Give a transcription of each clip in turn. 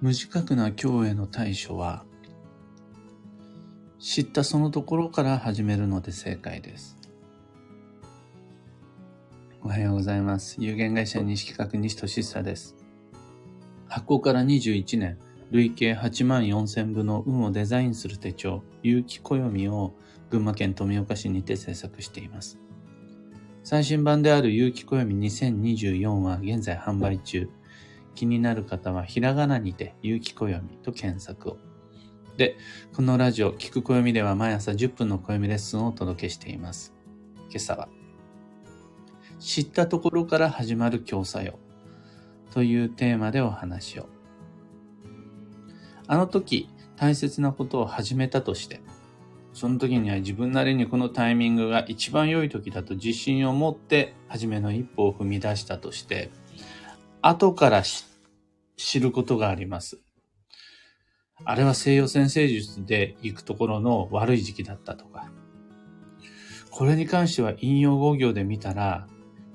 無自覚な今日への対処は、知ったそのところから始めるので正解です。おはようございます。有限会社西企画西俊久です。発行から21年、累計8万4000部の運をデザインする手帳、有機暦を群馬県富岡市にて制作しています。最新版である有機暦2024は現在販売中。気になる方はひらがなにて有機暦と検索を。で、このラジオ、聞く暦では毎朝10分の暦レッスンをお届けしています。今朝は、知ったところから始まる強作用というテーマでお話を。あの時、大切なことを始めたとして、その時には自分なりにこのタイミングが一番良い時だと自信を持って初めの一歩を踏み出したとして、後から知ることがあります。あれは西洋先生術で行くところの悪い時期だったとか、これに関しては引用語行で見たら、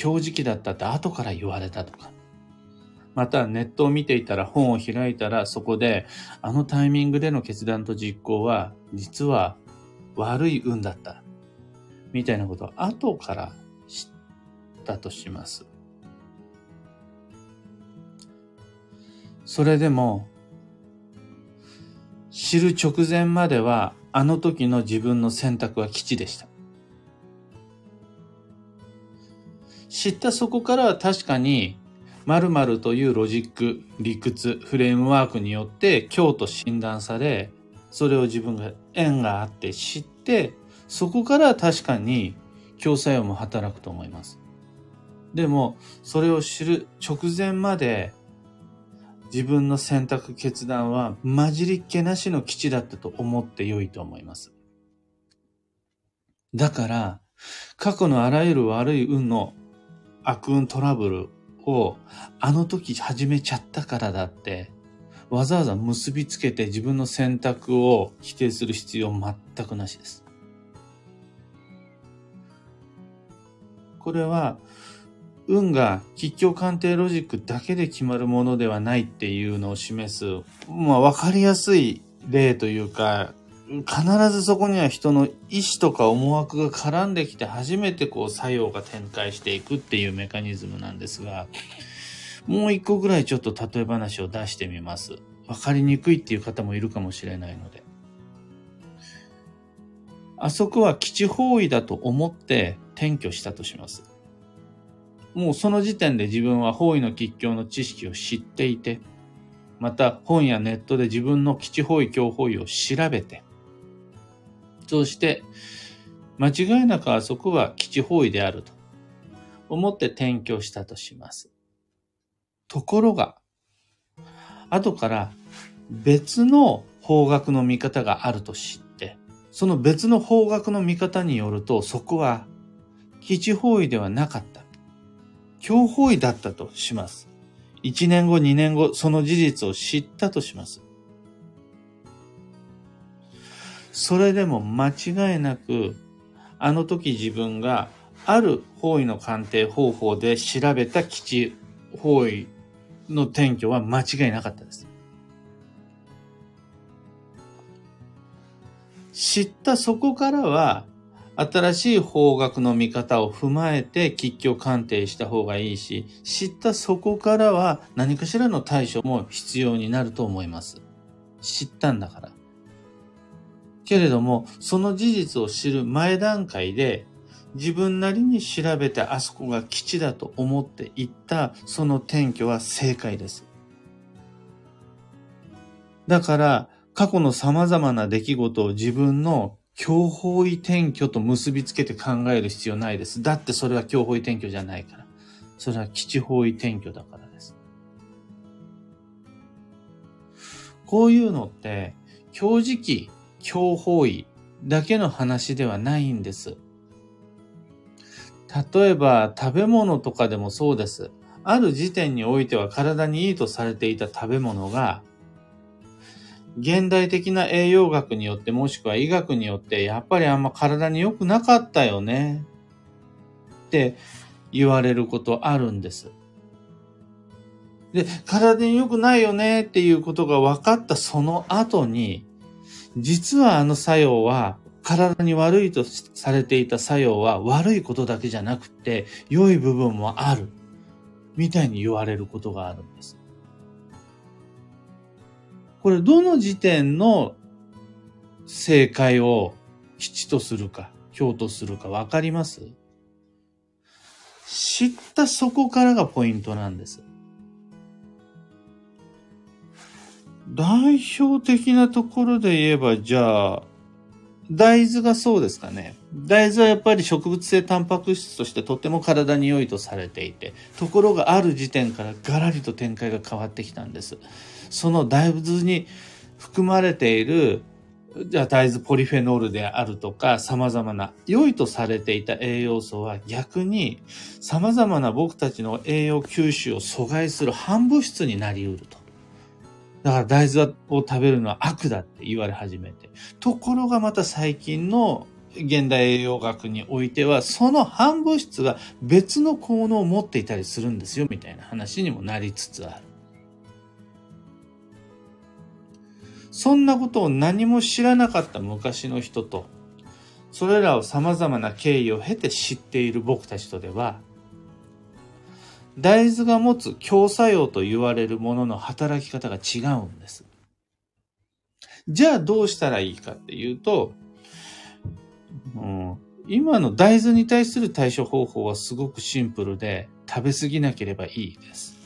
今日時期だったって後から言われたとか、またネットを見ていたら本を開いたらそこであのタイミングでの決断と実行は実は悪い運だった。みたいなことを後から知ったとします。それでも知る直前まではあの時の自分の選択は基地でした。知ったそこからは確かに〇〇というロジック、理屈、フレームワークによって今日と診断され、それを自分が縁があって知って、そこから確かに強作用も働くと思います。でも、それを知る直前まで自分の選択決断は混じりっ気なしの基地だったと思って良いと思います。だから、過去のあらゆる悪い運の悪運トラブルをあの時始めちゃったからだって、わざわざ結びつけて自分の選択を否定する必要全くなしです。これは、運が吉祥鑑定ロジックだけで決まるものではないっていうのを示す、まあ分かりやすい例というか、必ずそこには人の意思とか思惑が絡んできて初めてこう作用が展開していくっていうメカニズムなんですが、もう一個ぐらいちょっと例え話を出してみます。わかりにくいっていう方もいるかもしれないので。あそこは基地方位だと思って転居したとします。もうその時点で自分は方位の吉凶の知識を知っていて、また本やネットで自分の基地方位、強方位を調べて、そして、間違いなくあそこは基地方位であると思って転居したとします。ところが、後から別の方角の見方があると知って、その別の方角の見方によると、そこは基地方位ではなかった。強方位だったとします。1年後、2年後、その事実を知ったとします。それでも間違いなく、あの時自分がある方位の鑑定方法で調べた基地方位の転居は間違いなかったです。知ったそこからは、新しい方角の見方を踏まえて吉居鑑定した方がいいし、知ったそこからは何かしらの対処も必要になると思います。知ったんだから。けれども、その事実を知る前段階で、自分なりに調べてあそこが基地だと思っていったその転居は正解です。だから、過去の様々な出来事を自分の強法位転居と結びつけて考える必要ないです。だってそれは強法位転居じゃないから。それは基地方位転居だからです。こういうのって、強磁気強方位だけの話ではないんです。例えば食べ物とかでもそうです。ある時点においては体にいいとされていた食べ物が、現代的な栄養学によってもしくは医学によってやっぱりあんま体に良くなかったよねって言われることあるんです。で、体に良くないよねっていうことが分かったその後に、実はあの作用は、体に悪いとされていた作用は悪いことだけじゃなくて、良い部分もある。みたいに言われることがあるんです。これ、どの時点の正解を吉とするか、凶とするかわかります？知ったそこからがポイントなんです。代表的なところで言えば、じゃあ、大豆がそうですかね。大豆はやっぱり植物性タンパク質としてとっても体に良いとされていて、ところがある時点からガラリと展開が変わってきたんです。その大豆に含まれている、じゃあ大豆ポリフェノールであるとか、様々な良いとされていた栄養素は逆に様々な僕たちの栄養吸収を阻害する反物質になり得ると。だから大豆を食べるのは悪だって言われ始めて。ところがまた最近の現代栄養学においては、その反物質が別の効能を持っていたりするんですよ、みたいな話にもなりつつある。そんなことを何も知らなかった昔の人と、それらを様々な経緯を経て知っている僕たちとでは、大豆が持つ強作用と言われるものの働き方が違うんです。じゃあどうしたらいいかっていうと、うん、今の大豆に対する対処方法はすごくシンプルで食べ過ぎなければいいです。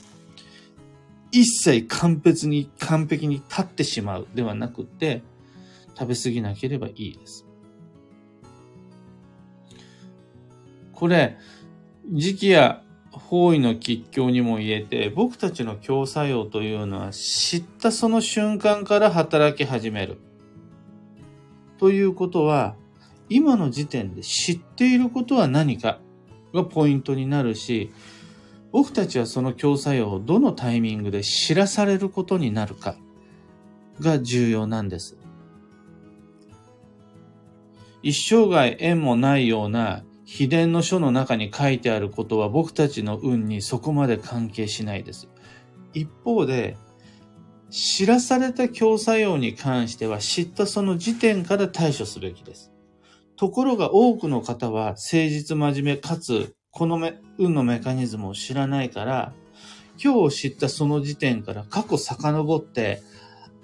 一切完璧に、完璧に立ってしまうではなくて、食べ過ぎなければいいです。これ、時期や方位の吉凶にも言えて、僕たちの強作用というのは知ったその瞬間から働き始める。ということは、今の時点で知っていることは何かがポイントになるし、僕たちはその強作用をどのタイミングで知らされることになるかが重要なんです。一生涯縁もないような秘伝の書の中に書いてあることは僕たちの運にそこまで関係しないです。一方で、知らされた強作用に関しては知ったその時点から対処すべきです。ところが多くの方は誠実真面目かつこの運のメカニズムを知らないから、今日知ったその時点から過去遡って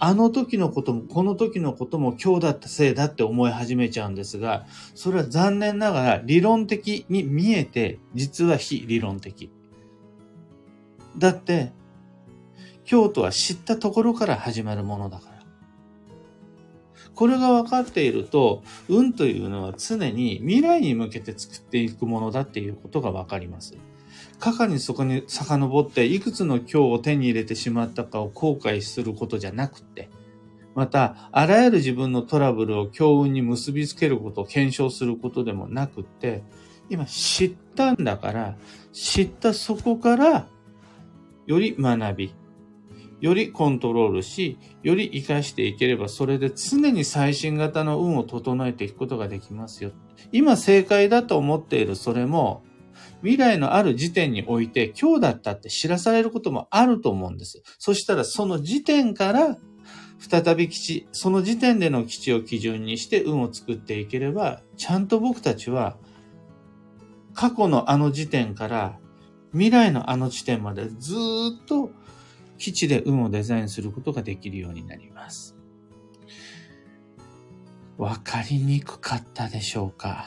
あの時のことも、この時のことも今日だったせいだって思い始めちゃうんですが、それは残念ながら理論的に見えて、実は非理論的。だって、京都は知ったところから始まるものだから。これが分かっていると、運というのは常に未来に向けて作っていくものだっていうことが分かります。過去にそこに遡っていくつの今日を手に入れてしまったかを後悔することじゃなくて、また、あらゆる自分のトラブルを強運に結びつけることを検証することでもなくって、今知ったんだから、知ったそこから、より学び、よりコントロールし、より活かしていければ、それで常に最新型の運を整えていくことができますよ。今正解だと思っているそれも、未来のある時点において今日だったって知らされることもあると思うんです。そしたらその時点から再び基地、その時点での基地を基準にして運を作っていければ、ちゃんと僕たちは過去のあの時点から未来のあの地点までずっと基地で運をデザインすることができるようになります。わかりにくかったでしょうか？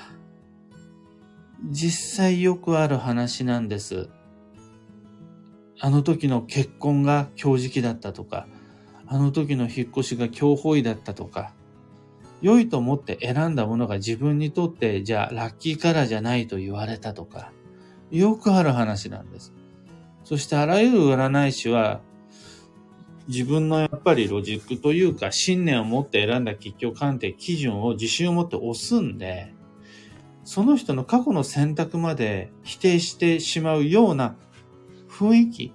実際よくある話なんです。あの時の結婚が強時期だったとか、あの時の引っ越しが強方位だったとか、良いと思って選んだものが自分にとってじゃあラッキーカラーじゃないと言われたとか、よくある話なんです。そしてあらゆる占い師は自分のやっぱりロジックというか信念を持って選んだ吉凶鑑定基準を自信を持って押すんで、その人の過去の選択まで否定してしまうような雰囲気、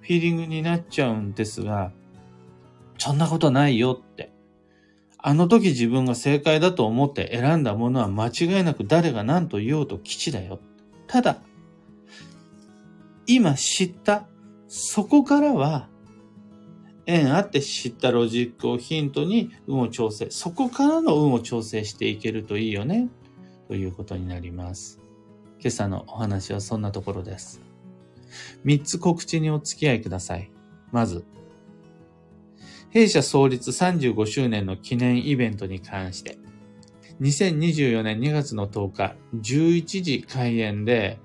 フィーリングになっちゃうんですが、そんなことないよって。あの時自分が正解だと思って選んだものは間違いなく誰が何と言おうと基地だよ。ただ、今知ったそこからは、縁あって知ったロジックをヒントに運を調整。そこからの運を調整していけるといいよね。ということになります。今朝のお話はそんなところです。三つ告知にお付き合いください。まず、弊社創立35周年の記念イベントに関して、2024年2月の10日、11時開演で、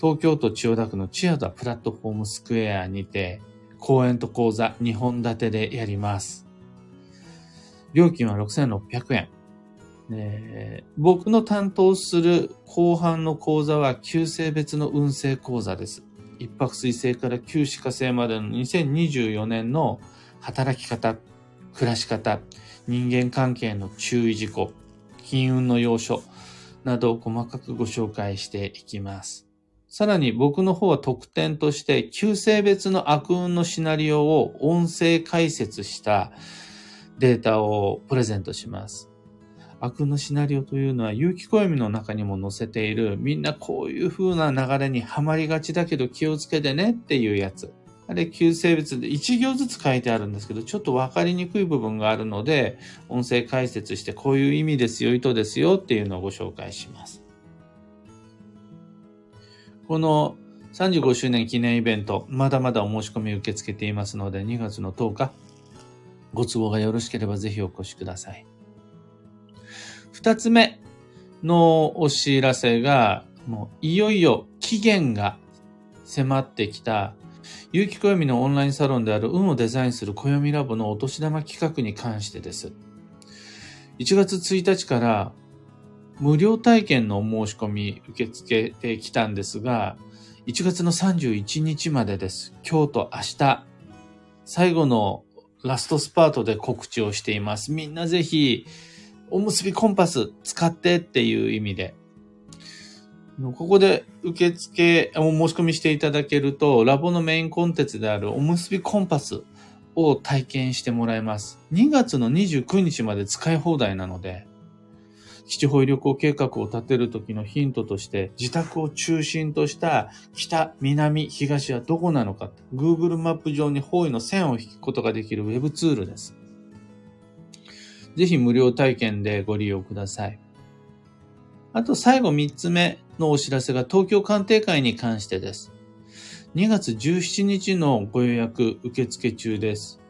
東京都千代田区の千代田プラットフォームスクエアにて、講演と講座2本立てでやります。料金は6600円。僕の担当する後半の講座は旧性別の運勢講座です。一泊水星から旧歯科星までの2024年の働き方、暮らし方、人間関係の注意事項、金運の要所などを細かくご紹介していきます。さらに僕の方は特典として旧性別の悪運のシナリオを音声解説したデータをプレゼントします。悪のシナリオというのは、有機暦の中にも載せている、みんなこういう風な流れにはまりがちだけど気をつけてねっていうやつ。あれ、旧生物で1行ずつ書いてあるんですけど、ちょっとわかりにくい部分があるので、音声解説してこういう意味ですよ、意図ですよっていうのをご紹介します。この35周年記念イベント、まだまだお申し込み受け付けていますので、2月の10日、ご都合がよろしければぜひお越しください。二つ目のお知らせが、もういよいよ期限が迫ってきた有機暦のオンラインサロンである運をデザインする暦ラボのお年玉企画に関してです。1月1日から無料体験の申し込み受け付けてきたんですが、1月の31日までです。今日と明日、最後のラストスパートで告知をしています。みんなぜひ、おむすびコンパス使ってっていう意味で、ここで受付、お申し込みしていただけると、ラボのメインコンテンツであるおむすびコンパスを体験してもらえます。2月の29日まで使い放題なので、基地保医旅行計画を立てる時のヒントとして、自宅を中心とした北、南、東はどこなのか、Google マップ上に方位の線を引くことができる Web ツールです。ぜひ無料体験でご利用ください。あと最後3つ目のお知らせが東京鑑定会に関してです。2月17日のご予約受付中です。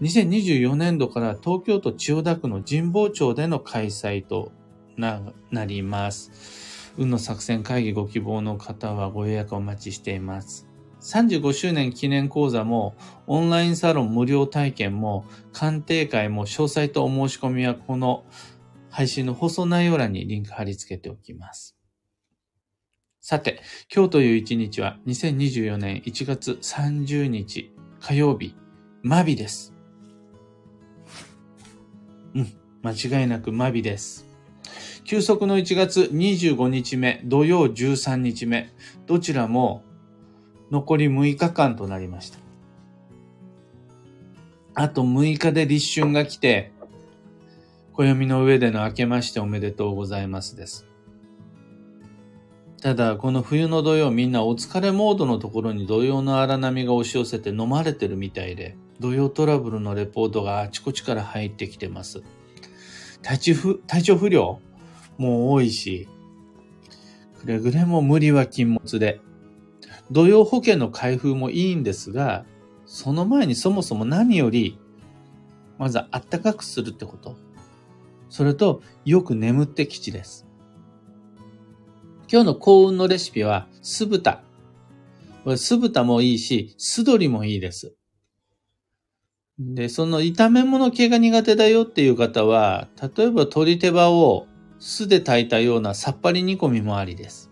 2024年度から東京都千代田区の神保町での開催となります。運の作戦会議ご希望の方はご予約お待ちしています。35周年記念講座も、オンラインサロン無料体験も、鑑定会も詳細とお申し込みはこの配信の放送内容欄にリンク貼り付けておきます。さて、今日という一日は2024年1月30日火曜日、マビです。うん、間違いなくマビです。休息の1月25日目、土曜13日目、どちらも残り6日間となりました。あと6日で立春が来て、暦の上での明けましておめでとうございますです。ただ、この冬の土曜みんなお疲れモードのところに土曜の荒波が押し寄せて飲まれてるみたいで、土曜トラブルのレポートがあちこちから入ってきてます。体調体調不良も多いし、くれぐれも無理は禁物で、土曜保険の開封もいいんですが、その前にそもそも何より、まずはあったかくするってこと。それと、よく眠って吉です。今日の幸運のレシピは、酢豚。これ酢豚もいいし、酢鶏もいいです。で、その炒め物系が苦手だよっていう方は、例えば鶏手羽を酢で炊いたようなさっぱり煮込みもありです。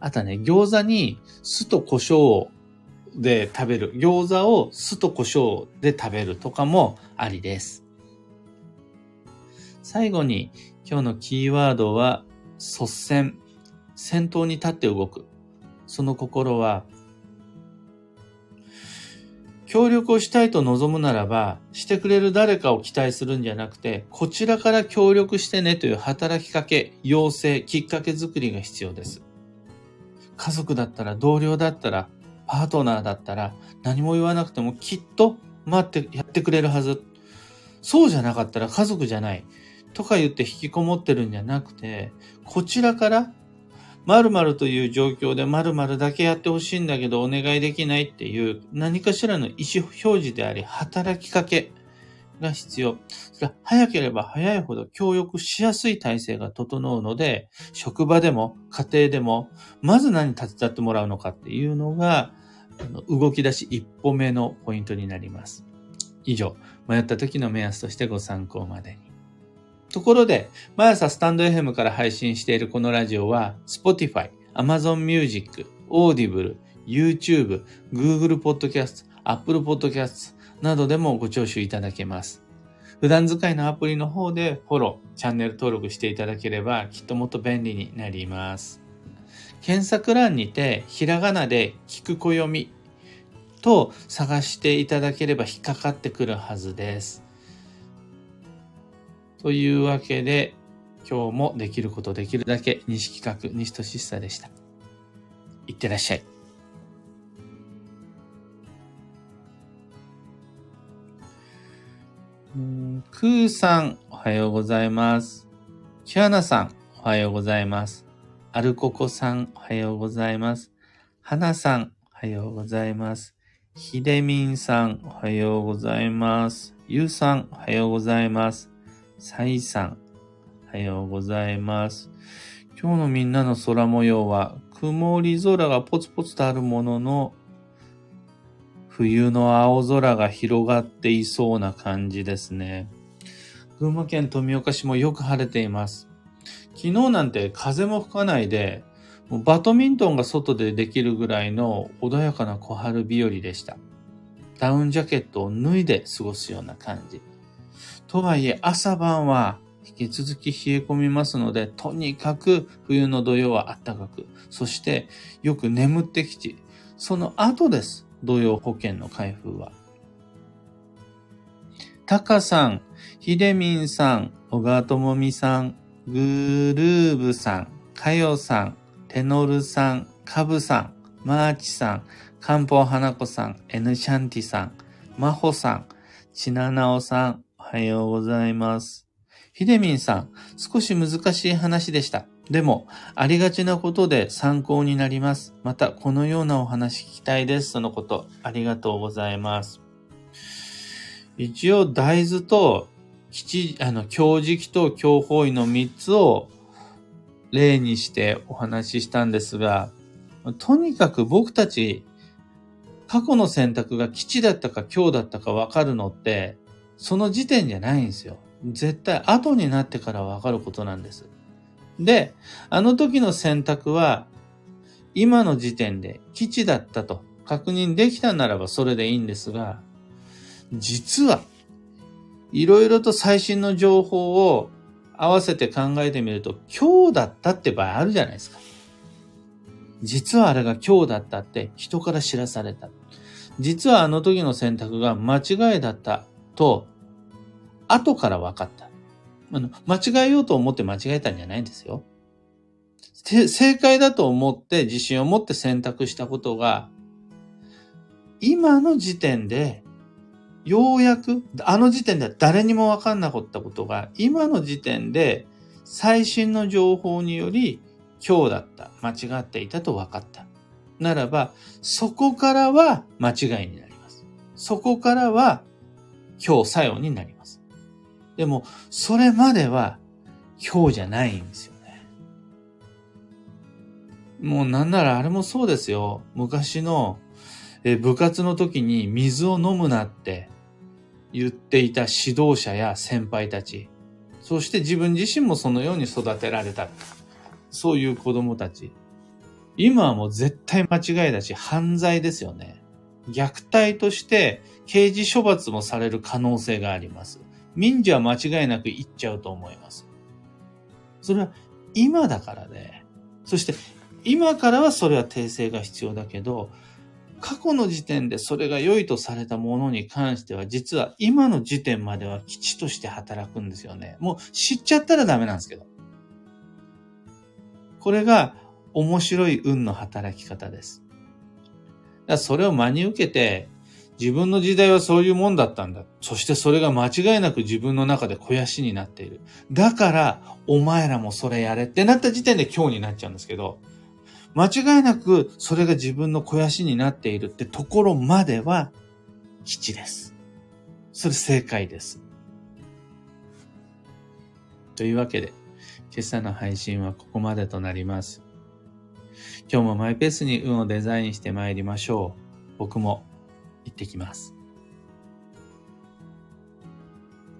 あとはね、餃子に酢と胡椒で食べる。餃子を酢と胡椒で食べるとかもありです。最後に今日のキーワードは率先。先頭に立って動く。その心は、協力をしたいと望むならば、してくれる誰かを期待するんじゃなくて、こちらから協力してねという働きかけ、要請、きっかけづくりが必要です。家族だったら、同僚だったら、パートナーだったら何も言わなくてもきっと待ってやってくれるはず。そうじゃなかったら家族じゃない。とか言って引きこもってるんじゃなくて、こちらから〇〇という状況で〇〇だけやってほしいんだけどお願いできないっていう何かしらの意思表示であり働きかけが必要。それは早ければ早いほど協力しやすい体制が整うので、職場でも家庭でも、まず何手伝ってもらうのかっていうのが、動き出し一歩目のポイントになります。以上、迷った時の目安としてご参考までに。ところで、毎朝スタンド FM から配信しているこのラジオは、Spotify、Amazon Music、Audible、YouTube、Google Podcast、Apple Podcast などでもご聴取いただけます。普段使いのアプリの方でフォロー、チャンネル登録していただければきっともっと便利になります。検索欄にてひらがなで聞く暦と探していただければ引っかかってくるはずです。というわけで、今日もできることできるだけ西企画西俊久でした。いってらっしゃい。クーさん、おはようございます。キュアナさん、おはようございます。アルココさん、おはようございます。ハナさん、おはようございます。ヒデミンさん、おはようございます。ユウさん、おはようございます。サイさん、おはようございます。今日のみんなの空模様は、曇り空がポツポツとあるものの、冬の青空が広がっていそうな感じですね。群馬県富岡市もよく晴れています。昨日なんて風も吹かないで、バドミントンが外でできるぐらいの穏やかな小春日和でした。ダウンジャケットを脱いで過ごすような感じ。とはいえ朝晩は引き続き冷え込みますので、とにかく冬の土曜は暖かく、そしてよく眠ってきち、その後です。土曜保険の開封は。タカさん、ヒデミンさん、小川智美さん、グルーブさん、カヨさん、テノルさん、カブさん、マーチさん、カンポ花子さん、エヌシャンティさん、マホさん、チナナオさん、おはようございます。ヒデミンさん、少し難しい話でした。でも、ありがちなことで参考になります。また、このようなお話聞きたいです。そのこと、ありがとうございます。一応、大豆と、基地、あの、強磁気と強方位の3つを例にしてお話ししたんですが、とにかく僕たち、過去の選択が基地だったか強だったかわかるのって、その時点じゃないんですよ。絶対後になってからわかることなんです。で、あの時の選択は、今の時点で基地だったと確認できたならばそれでいいんですが、実は、いろいろと最新の情報を合わせて考えてみると、今日だったって場合あるじゃないですか。実はあれが今日だったって人から知らされた。実はあの時の選択が間違いだったと、後から分かった。あの、間違えようと思って間違えたんじゃないんですよ。正解だと思って自信を持って選択したことが、今の時点で、ようやく、あの時点では誰にもわかんなかったことが、今の時点で最新の情報により今日だった、間違っていたと分かった。ならば、そこからは間違いになります。そこからは今日作用になります。でも、それまでは今日じゃないんですよね。もうなんならあれもそうですよ。昔のえ部活の時に水を飲むなって言っていた指導者や先輩たち。そして自分自身もそのように育てられた。そういう子供たち。今はもう絶対間違いだし犯罪ですよね。虐待として刑事処罰もされる可能性があります。民事は間違いなく言っちゃうと思います。それは今だからで、そして今からはそれは訂正が必要だけど、過去の時点でそれが良いとされたものに関しては、実は今の時点までは基地として働くんですよね。もう知っちゃったらダメなんですけど。これが面白い運の働き方です。らそれを真に受けて、自分の時代はそういうもんだったんだ。そしてそれが間違いなく自分の中で肥やしになっている。だから、お前らもそれやれってなった時点で今日になっちゃうんですけど、間違いなくそれが自分の肥やしになっているってところまでは基地です。それ正解です。というわけで、今朝の配信はここまでとなります。今日もマイペースに運をデザインして参りましょう。僕も行ってきます。